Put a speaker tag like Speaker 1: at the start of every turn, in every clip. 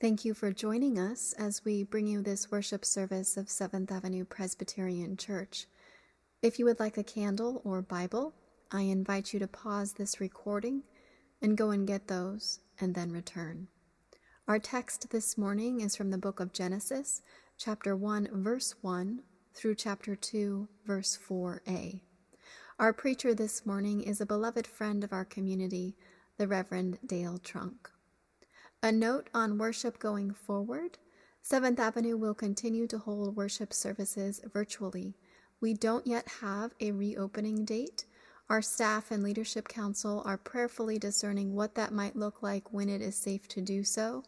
Speaker 1: Thank you for joining us as we bring you this worship service of Seventh Avenue Presbyterian Church. If you would like a candle or Bible, I invite you to pause this recording and go and get those and then return. Our text this morning is from the book of Genesis, chapter 1, verse 1 through chapter 2, verse 4a. Our preacher this morning is a beloved friend of our community, the Reverend Dale Trunk. A note on worship going forward Seventh Avenue will continue to hold worship services virtually. We don't yet have a reopening date. Our staff and leadership council are prayerfully discerning what that might look like when it is safe to do so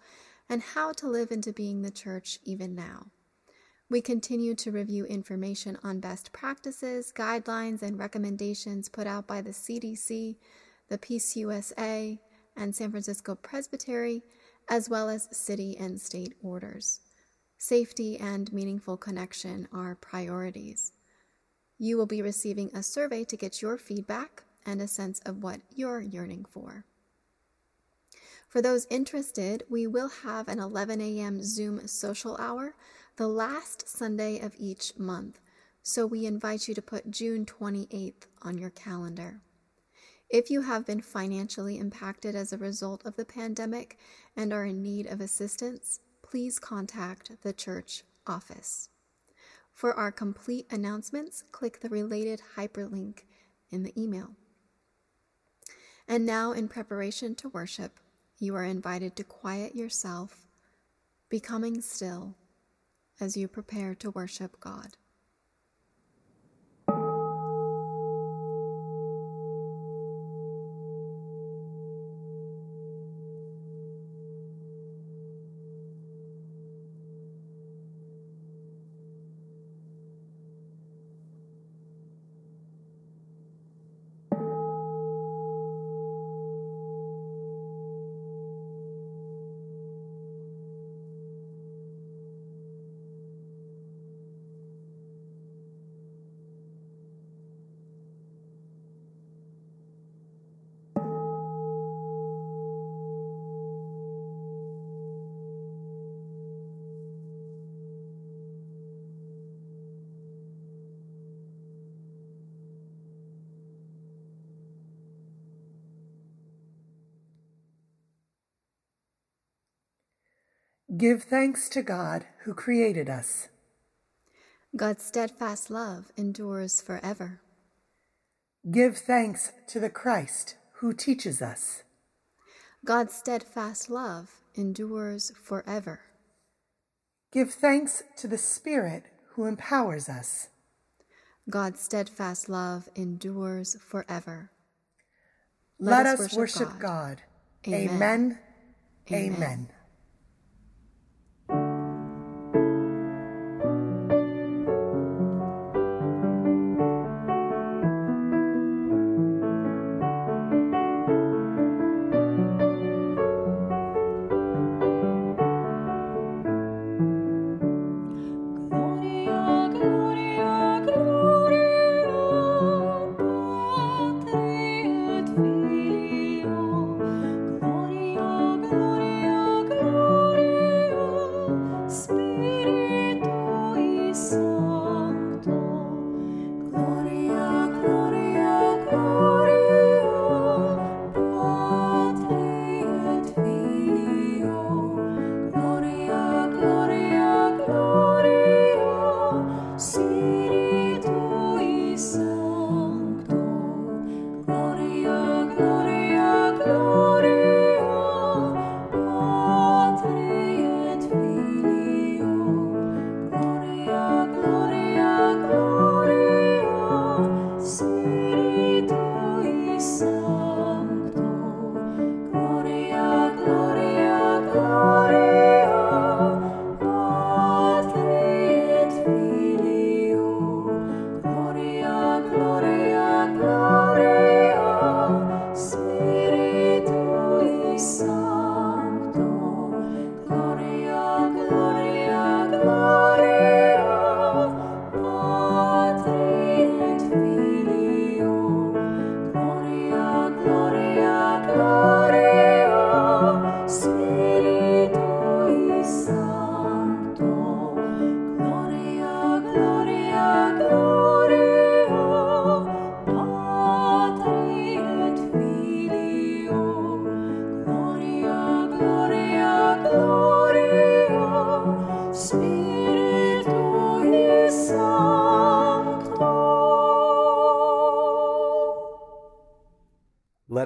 Speaker 1: and how to live into being the church even now. We continue to review information on best practices, guidelines, and recommendations put out by the CDC, the PCUSA, and San Francisco Presbytery as well as city and state orders. Safety and meaningful connection are priorities. You will be receiving a survey to get your feedback and a sense of what you're yearning for. For those interested, we will have an 11 a.m. Zoom social hour the last Sunday of each month, so we invite you to put June 28th on your calendar. If you have been financially impacted as a result of the pandemic and are in need of assistance, please contact the church office. For our complete announcements, click the related hyperlink in the email. And now, in preparation to worship, you are invited to quiet yourself, becoming still as you prepare to worship God.
Speaker 2: Give thanks to God who created us.
Speaker 1: God's steadfast love endures forever.
Speaker 2: Give thanks to the Christ who teaches us.
Speaker 1: God's steadfast love endures forever.
Speaker 2: Give thanks to the Spirit who empowers us.
Speaker 1: God's steadfast love endures forever.
Speaker 2: Let, Let us, worship, worship God. God. Amen. Amen. Amen. Amen.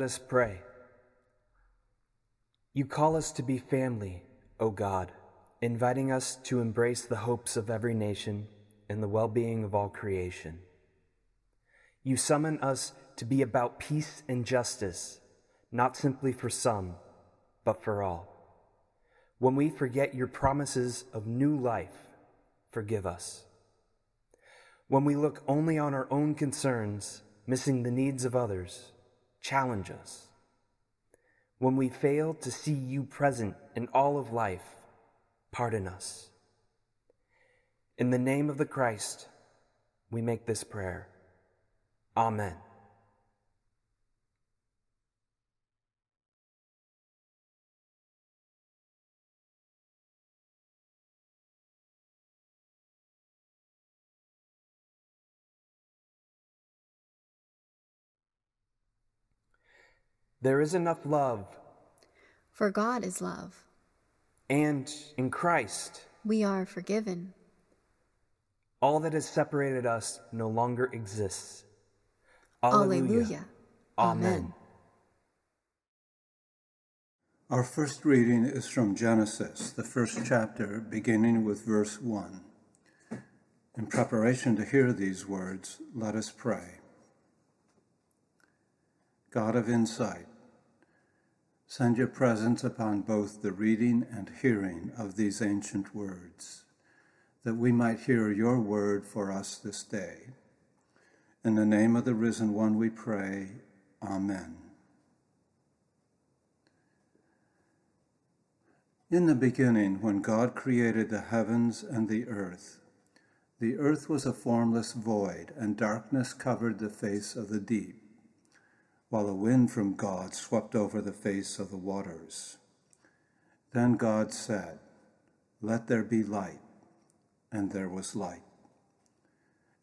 Speaker 3: Us pray. You call us to be family, O God, inviting us to embrace the hopes of every nation and the well being of all creation. You summon us to be about peace and justice, not simply for some, but for all. When we forget your promises of new life, forgive us. When we look only on our own concerns, missing the needs of others, challenge us. When we fail to see you present in all of life, pardon us. In the name of the Christ, we make this prayer. Amen. There is enough love.
Speaker 1: For God is love.
Speaker 3: And in Christ,
Speaker 1: we are forgiven.
Speaker 3: All that has separated us no longer exists.
Speaker 1: Alleluia. Alleluia. Amen. Amen.
Speaker 4: Our first reading is from Genesis, the first chapter, beginning with verse 1. In preparation to hear these words, let us pray. God of insight, Send your presence upon both the reading and hearing of these ancient words, that we might hear your word for us this day. In the name of the risen one we pray, Amen. In the beginning, when God created the heavens and the earth, the earth was a formless void, and darkness covered the face of the deep while a wind from God swept over the face of the waters. Then God said, Let there be light, and there was light.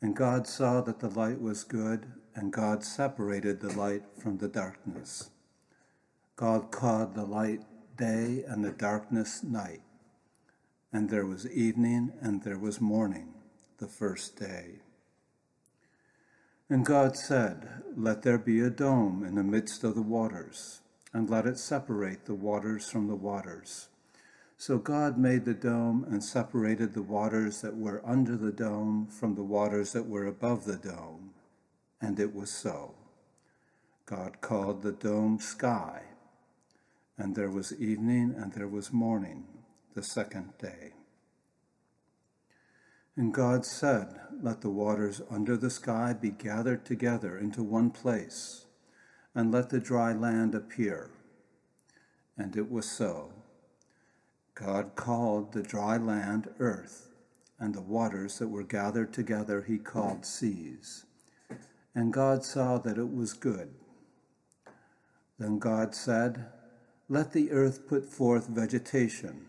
Speaker 4: And God saw that the light was good, and God separated the light from the darkness. God called the light day and the darkness night. And there was evening and there was morning the first day. And God said, Let there be a dome in the midst of the waters, and let it separate the waters from the waters. So God made the dome and separated the waters that were under the dome from the waters that were above the dome. And it was so. God called the dome sky. And there was evening and there was morning, the second day. And God said, Let the waters under the sky be gathered together into one place, and let the dry land appear. And it was so. God called the dry land earth, and the waters that were gathered together he called seas. And God saw that it was good. Then God said, Let the earth put forth vegetation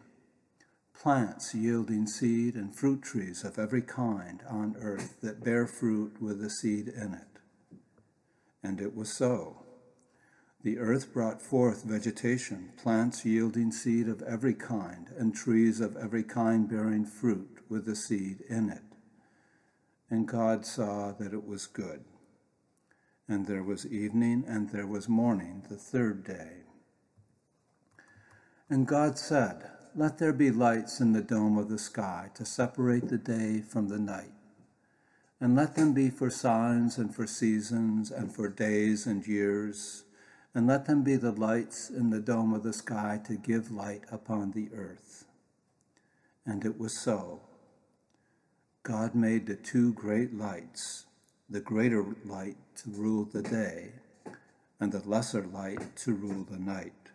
Speaker 4: plants yielding seed, and fruit trees of every kind on earth that bear fruit with the seed in it. And it was so. The earth brought forth vegetation, plants yielding seed of every kind, and trees of every kind bearing fruit with the seed in it. And God saw that it was good. And there was evening and there was morning the third day. And God said, let there be lights in the dome of the sky to separate the day from the night. And let them be for signs and for seasons and for days and years. And let them be the lights in the dome of the sky to give light upon the earth. And it was so. God made the two great lights, the greater light to rule the day, and the lesser light to rule the night,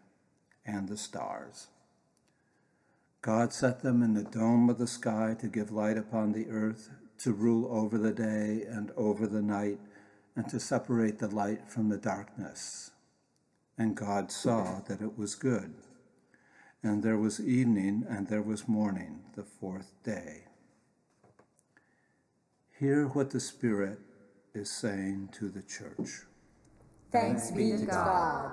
Speaker 4: and the stars. God set them in the dome of the sky to give light upon the earth, to rule over the day and over the night, and to separate the light from the darkness. And God saw that it was good. And there was evening and there was morning, the fourth day. Hear what the Spirit is saying to the church.
Speaker 5: Thanks be to God.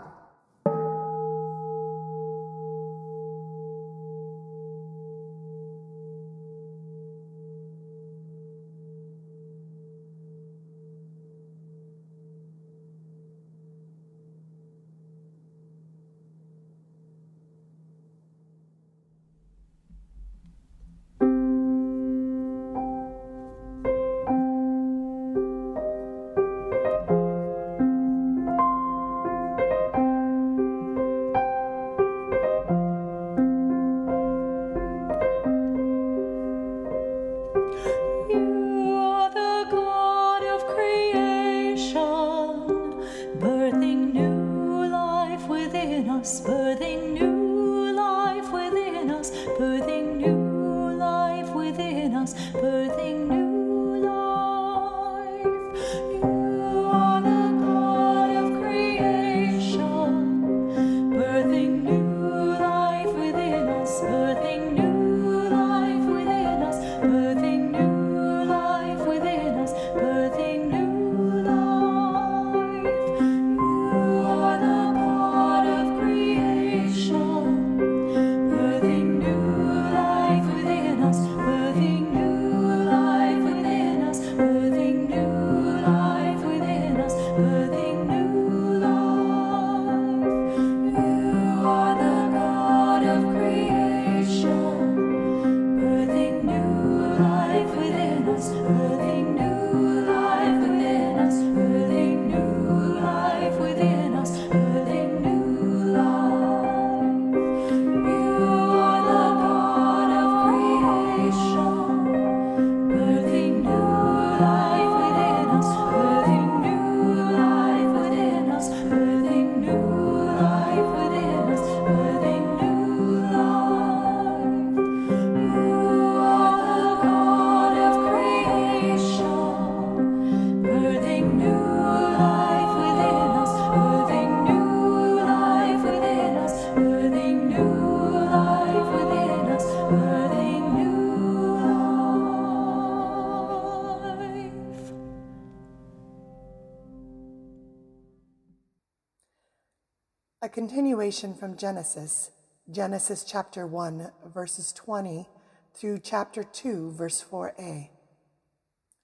Speaker 2: Continuation from Genesis, Genesis chapter 1, verses 20 through chapter 2, verse 4a.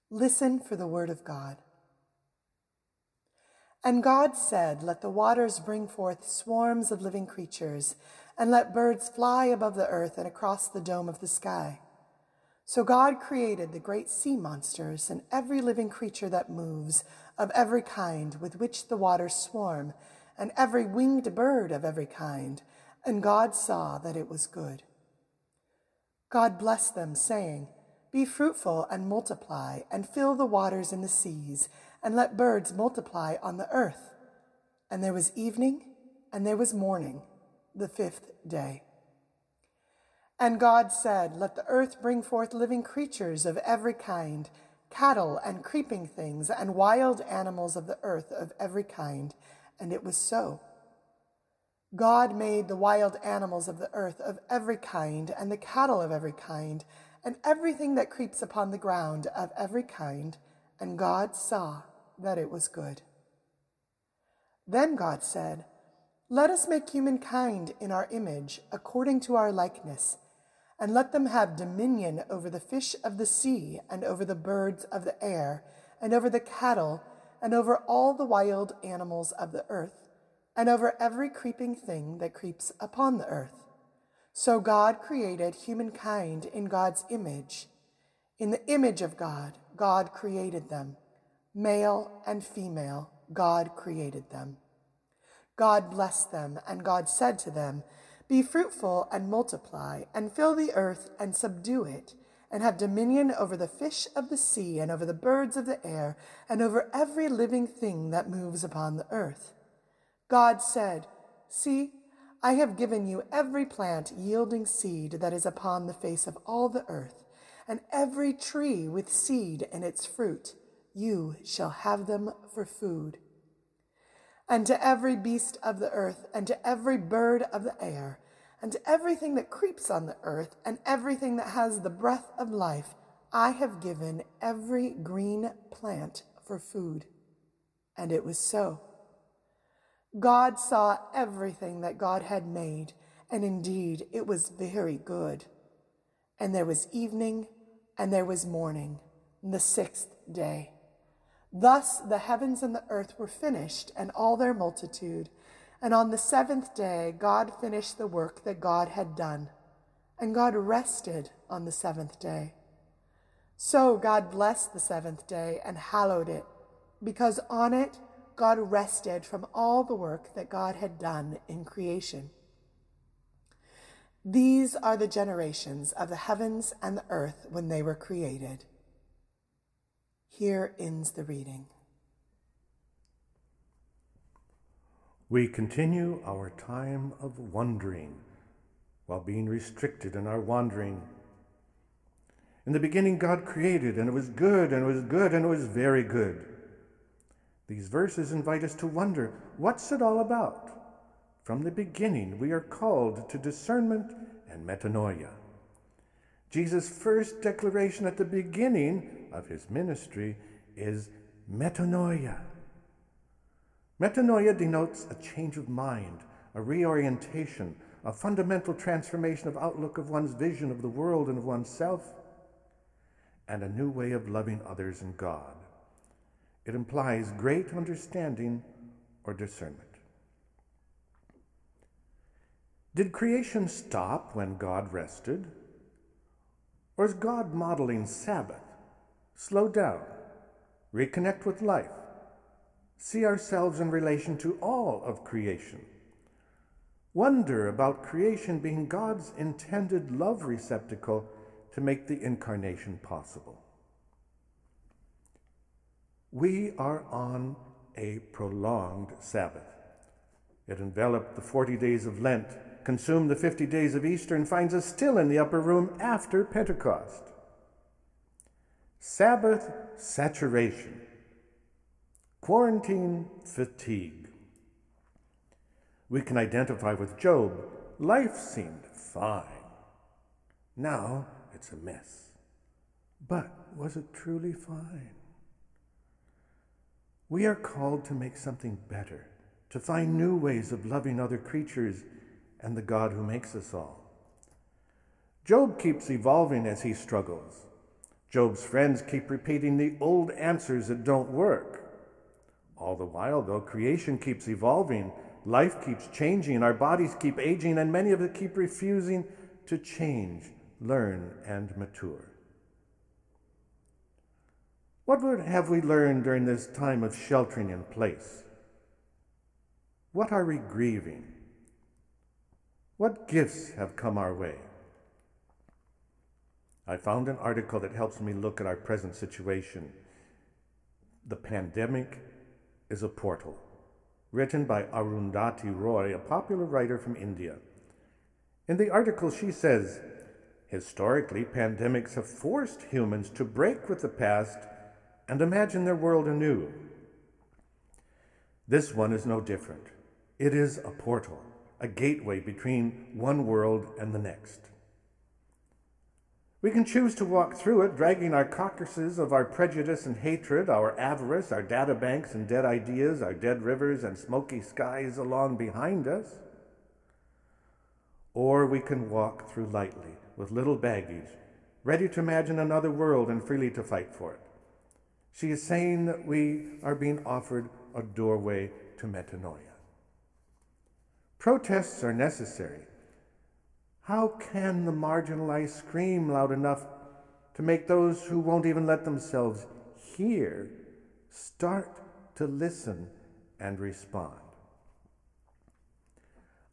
Speaker 2: Listen for the word of God. And God said, Let the waters bring forth swarms of living creatures, and let birds fly above the earth and across the dome of the sky. So God created the great sea monsters and every living creature that moves, of every kind with which the waters swarm and every winged bird of every kind, and God saw that it was good. God blessed them, saying, Be fruitful and multiply, and fill the waters in the seas, and let birds multiply on the earth. And there was evening, and there was morning, the fifth day. And God said, Let the earth bring forth living creatures of every kind, cattle and creeping things, and wild animals of the earth of every kind and it was so. God made the wild animals of the earth of every kind, and the cattle of every kind, and everything that creeps upon the ground of every kind, and God saw that it was good. Then God said, Let us make humankind in our image, according to our likeness, and let them have dominion over the fish of the sea, and over the birds of the air, and over the cattle and over all the wild animals of the earth, and over every creeping thing that creeps upon the earth. So God created humankind in God's image. In the image of God, God created them. Male and female, God created them. God blessed them, and God said to them, Be fruitful and multiply, and fill the earth and subdue it and have dominion over the fish of the sea, and over the birds of the air, and over every living thing that moves upon the earth. God said, See, I have given you every plant yielding seed that is upon the face of all the earth, and every tree with seed in its fruit. You shall have them for food. And to every beast of the earth, and to every bird of the air, and to everything that creeps on the earth and everything that has the breath of life, I have given every green plant for food. And it was so. God saw everything that God had made, and indeed it was very good. And there was evening, and there was morning, the sixth day. Thus the heavens and the earth were finished, and all their multitude. And on the seventh day, God finished the work that God had done, and God rested on the seventh day. So God blessed the seventh day and hallowed it, because on it God rested from all the work that God had done in creation. These are the generations of the heavens and the earth when they were created. Here ends the reading.
Speaker 6: We continue our time of wondering while being restricted in our wandering. In the beginning, God created, and it was good, and it was good, and it was very good. These verses invite us to wonder what's it all about? From the beginning, we are called to discernment and metanoia. Jesus' first declaration at the beginning of his ministry is metanoia. Metanoia denotes a change of mind, a reorientation, a fundamental transformation of outlook of one's vision of the world and of oneself, and a new way of loving others and God. It implies great understanding or discernment. Did creation stop when God rested? Or is God modeling Sabbath? Slow down, reconnect with life, see ourselves in relation to all of creation. Wonder about creation being God's intended love receptacle to make the incarnation possible. We are on a prolonged Sabbath. It enveloped the 40 days of Lent, consumed the 50 days of Easter, and finds us still in the upper room after Pentecost. Sabbath saturation, quarantine fatigue. We can identify with Job. Life seemed fine. Now it's a mess. But was it truly fine? We are called to make something better, to find new ways of loving other creatures and the God who makes us all. Job keeps evolving as he struggles. Job's friends keep repeating the old answers that don't work. All the while, though, creation keeps evolving, life keeps changing, our bodies keep aging, and many of us keep refusing to change, learn, and mature. What have we learned during this time of sheltering in place? What are we grieving? What gifts have come our way? I found an article that helps me look at our present situation. The pandemic is a portal, written by Arundhati Roy, a popular writer from India. In the article, she says Historically, pandemics have forced humans to break with the past and imagine their world anew. This one is no different. It is a portal, a gateway between one world and the next. We can choose to walk through it, dragging our carcasses of our prejudice and hatred, our avarice, our data banks and dead ideas, our dead rivers and smoky skies along behind us. Or we can walk through lightly, with little baggage, ready to imagine another world and freely to fight for it. She is saying that we are being offered a doorway to metanoia. Protests are necessary. How can the marginalized scream loud enough to make those who won't even let themselves hear start to listen and respond?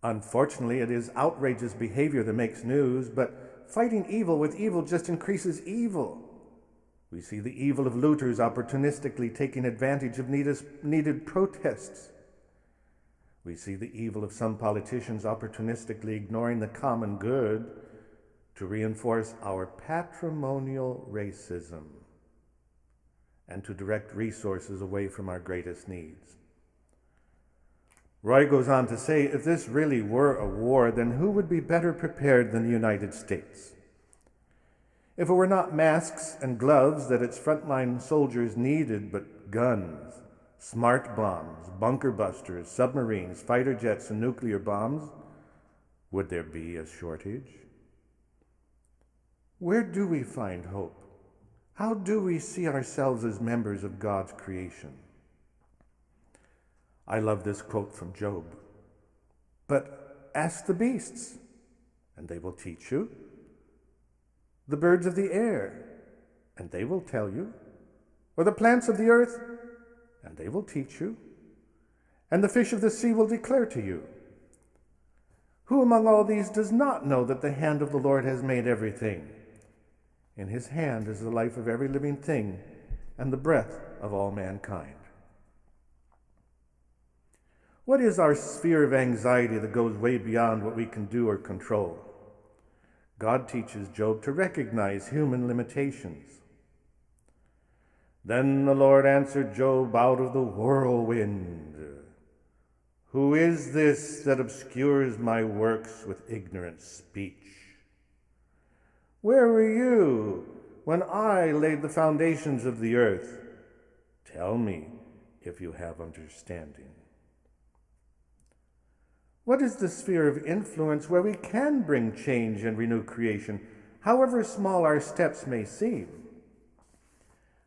Speaker 6: Unfortunately, it is outrageous behavior that makes news, but fighting evil with evil just increases evil. We see the evil of looters opportunistically taking advantage of needed protests. We see the evil of some politicians opportunistically ignoring the common good to reinforce our patrimonial racism and to direct resources away from our greatest needs. Roy goes on to say if this really were a war, then who would be better prepared than the United States? If it were not masks and gloves that its frontline soldiers needed, but guns, smart bombs, bunker busters, submarines, fighter jets, and nuclear bombs, would there be a shortage? Where do we find hope? How do we see ourselves as members of God's creation? I love this quote from Job. But ask the beasts, and they will teach you. The birds of the air, and they will tell you. Or the plants of the earth, and they will teach you. And the fish of the sea will declare to you. Who among all these does not know that the hand of the Lord has made everything? In his hand is the life of every living thing and the breath of all mankind. What is our sphere of anxiety that goes way beyond what we can do or control? God teaches Job to recognize human limitations. Then the Lord answered Job out of the whirlwind Who is this that obscures my works with ignorant speech? Where were you when I laid the foundations of the earth? Tell me if you have understanding. What is the sphere of influence where we can bring change and renew creation, however small our steps may seem?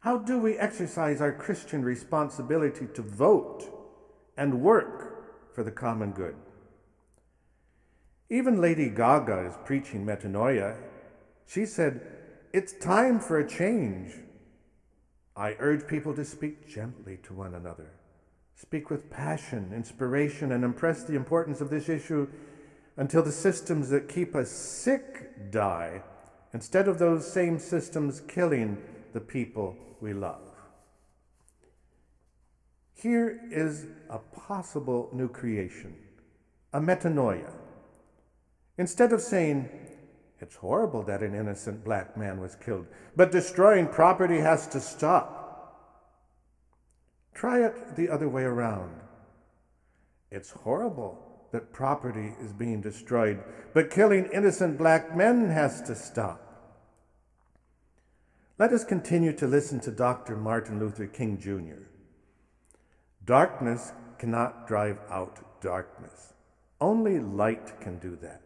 Speaker 6: How do we exercise our Christian responsibility to vote and work for the common good? Even Lady Gaga is preaching metanoia. She said, It's time for a change. I urge people to speak gently to one another Speak with passion, inspiration, and impress the importance of this issue until the systems that keep us sick die, instead of those same systems killing the people we love. Here is a possible new creation, a metanoia. Instead of saying, it's horrible that an innocent black man was killed, but destroying property has to stop. Try it the other way around. It's horrible that property is being destroyed, but killing innocent black men has to stop. Let us continue to listen to Dr. Martin Luther King Jr. Darkness cannot drive out darkness. Only light can do that.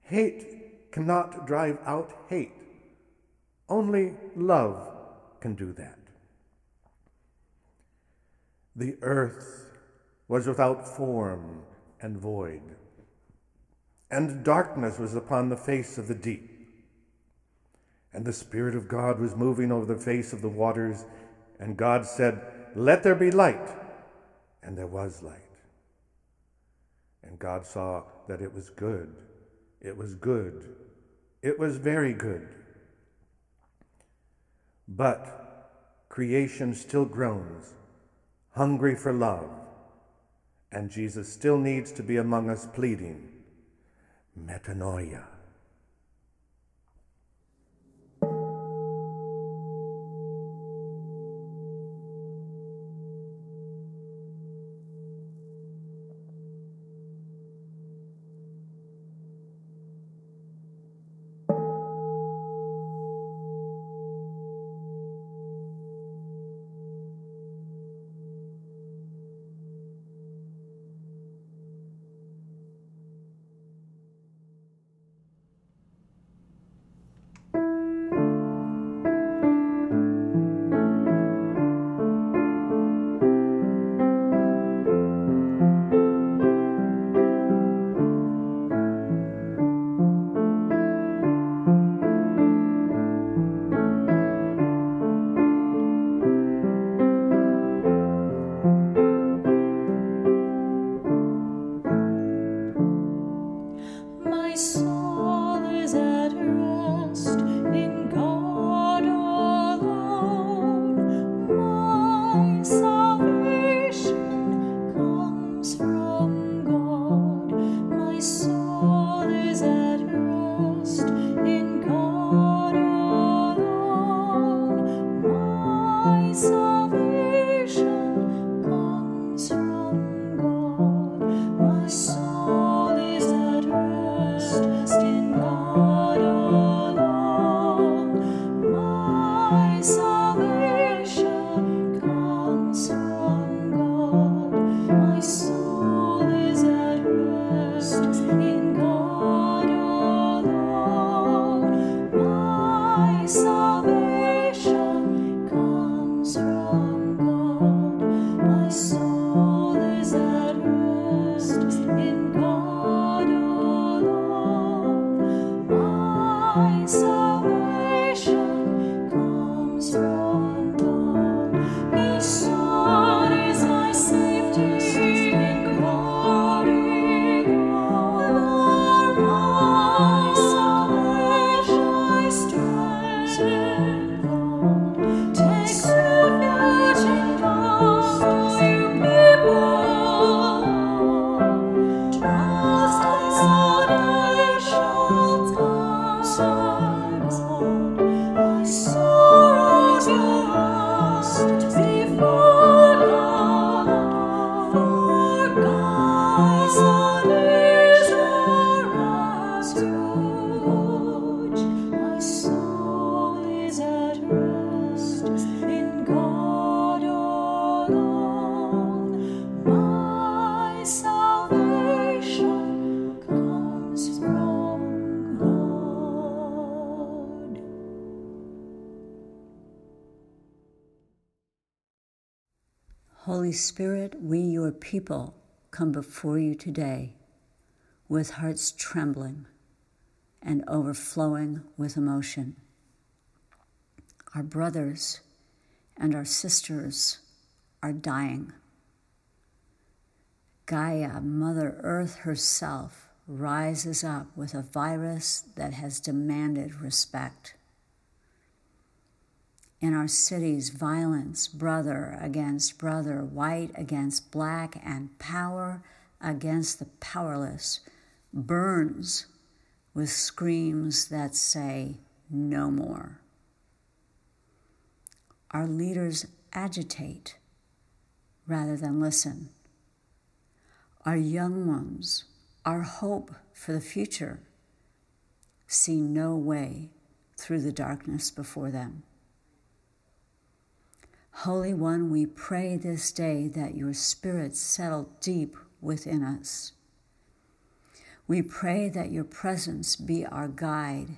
Speaker 6: Hate cannot drive out hate. Only love can do that. The earth was without form and void, and darkness was upon the face of the deep. And the Spirit of God was moving over the face of the waters, and God said, Let there be light. And there was light. And God saw that it was good. It was good. It was very good. But creation still groans hungry for love. And Jesus still needs to be among us pleading, metanoia.
Speaker 7: my sovereign. Holy Spirit, we, your people, come before you today with hearts trembling and overflowing with emotion. Our brothers and our sisters are dying. Gaia, Mother Earth herself, rises up with a virus that has demanded respect. In our cities, violence, brother against brother, white against black, and power against the powerless burns with screams that say, no more. Our leaders agitate rather than listen. Our young ones, our hope for the future, see no way through the darkness before them. Holy One, we pray this day that your Spirit settle deep within us we pray that your presence be our guide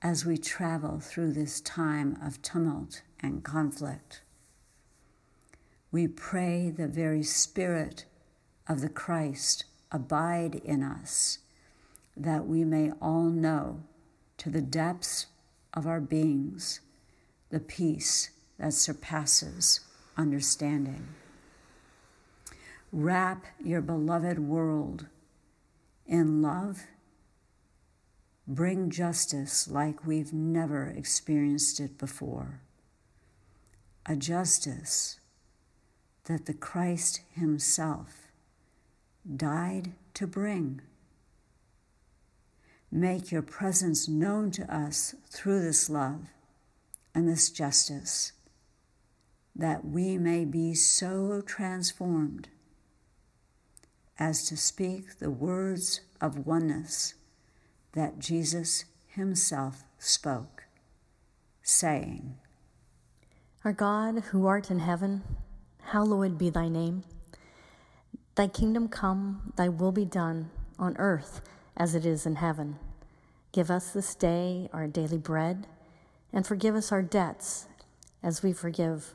Speaker 7: as we travel through this time of tumult and conflict. We pray the very Spirit of the Christ abide in us, that we may all know to the depths of our beings the peace that surpasses understanding. Wrap your beloved world in love, bring justice like we've never experienced it before. A justice that the Christ Himself died to bring. Make your presence known to us through this love and this justice, that we may be so transformed as to speak the words of oneness that Jesus himself spoke, saying,
Speaker 8: Our God, who art in heaven, hallowed be thy name. Thy kingdom come, thy will be done, on earth as it is in heaven. Give us this day our daily bread, and forgive us our debts as we forgive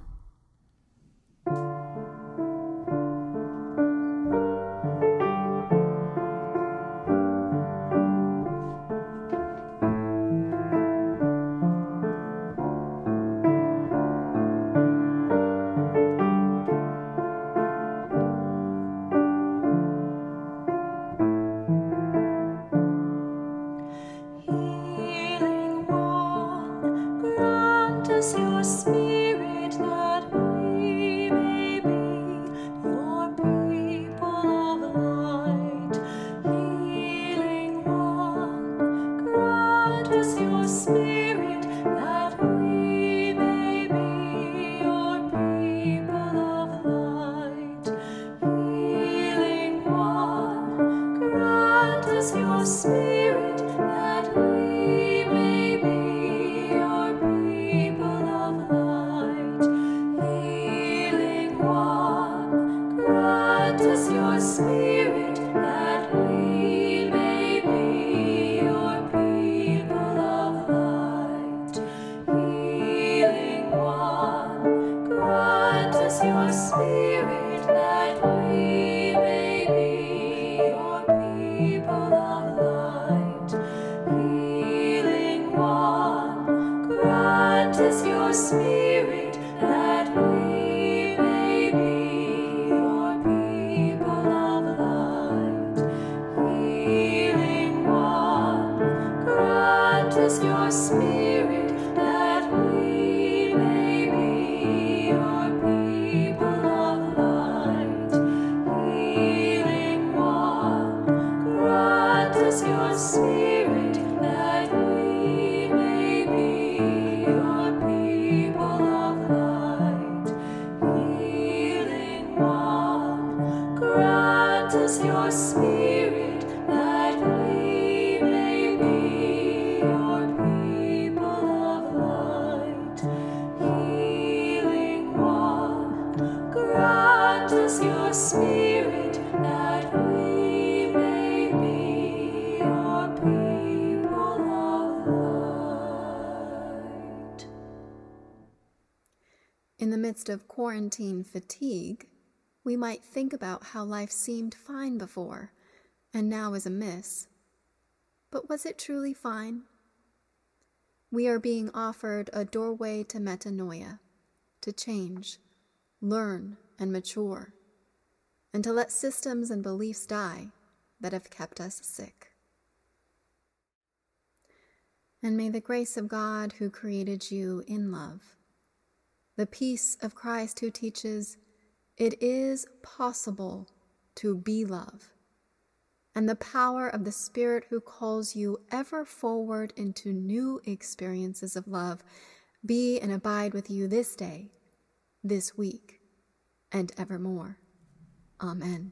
Speaker 1: Midst of quarantine fatigue, we might think about how life seemed fine before and now is amiss. But was it truly fine? We are being offered a doorway to metanoia, to change, learn, and mature, and to let systems and beliefs die that have kept us sick. And may the grace of God who created you in love, the peace of Christ who teaches it is possible to be love, and the power of the Spirit who calls you ever forward into new experiences of love be and abide with you this day, this week, and evermore. Amen.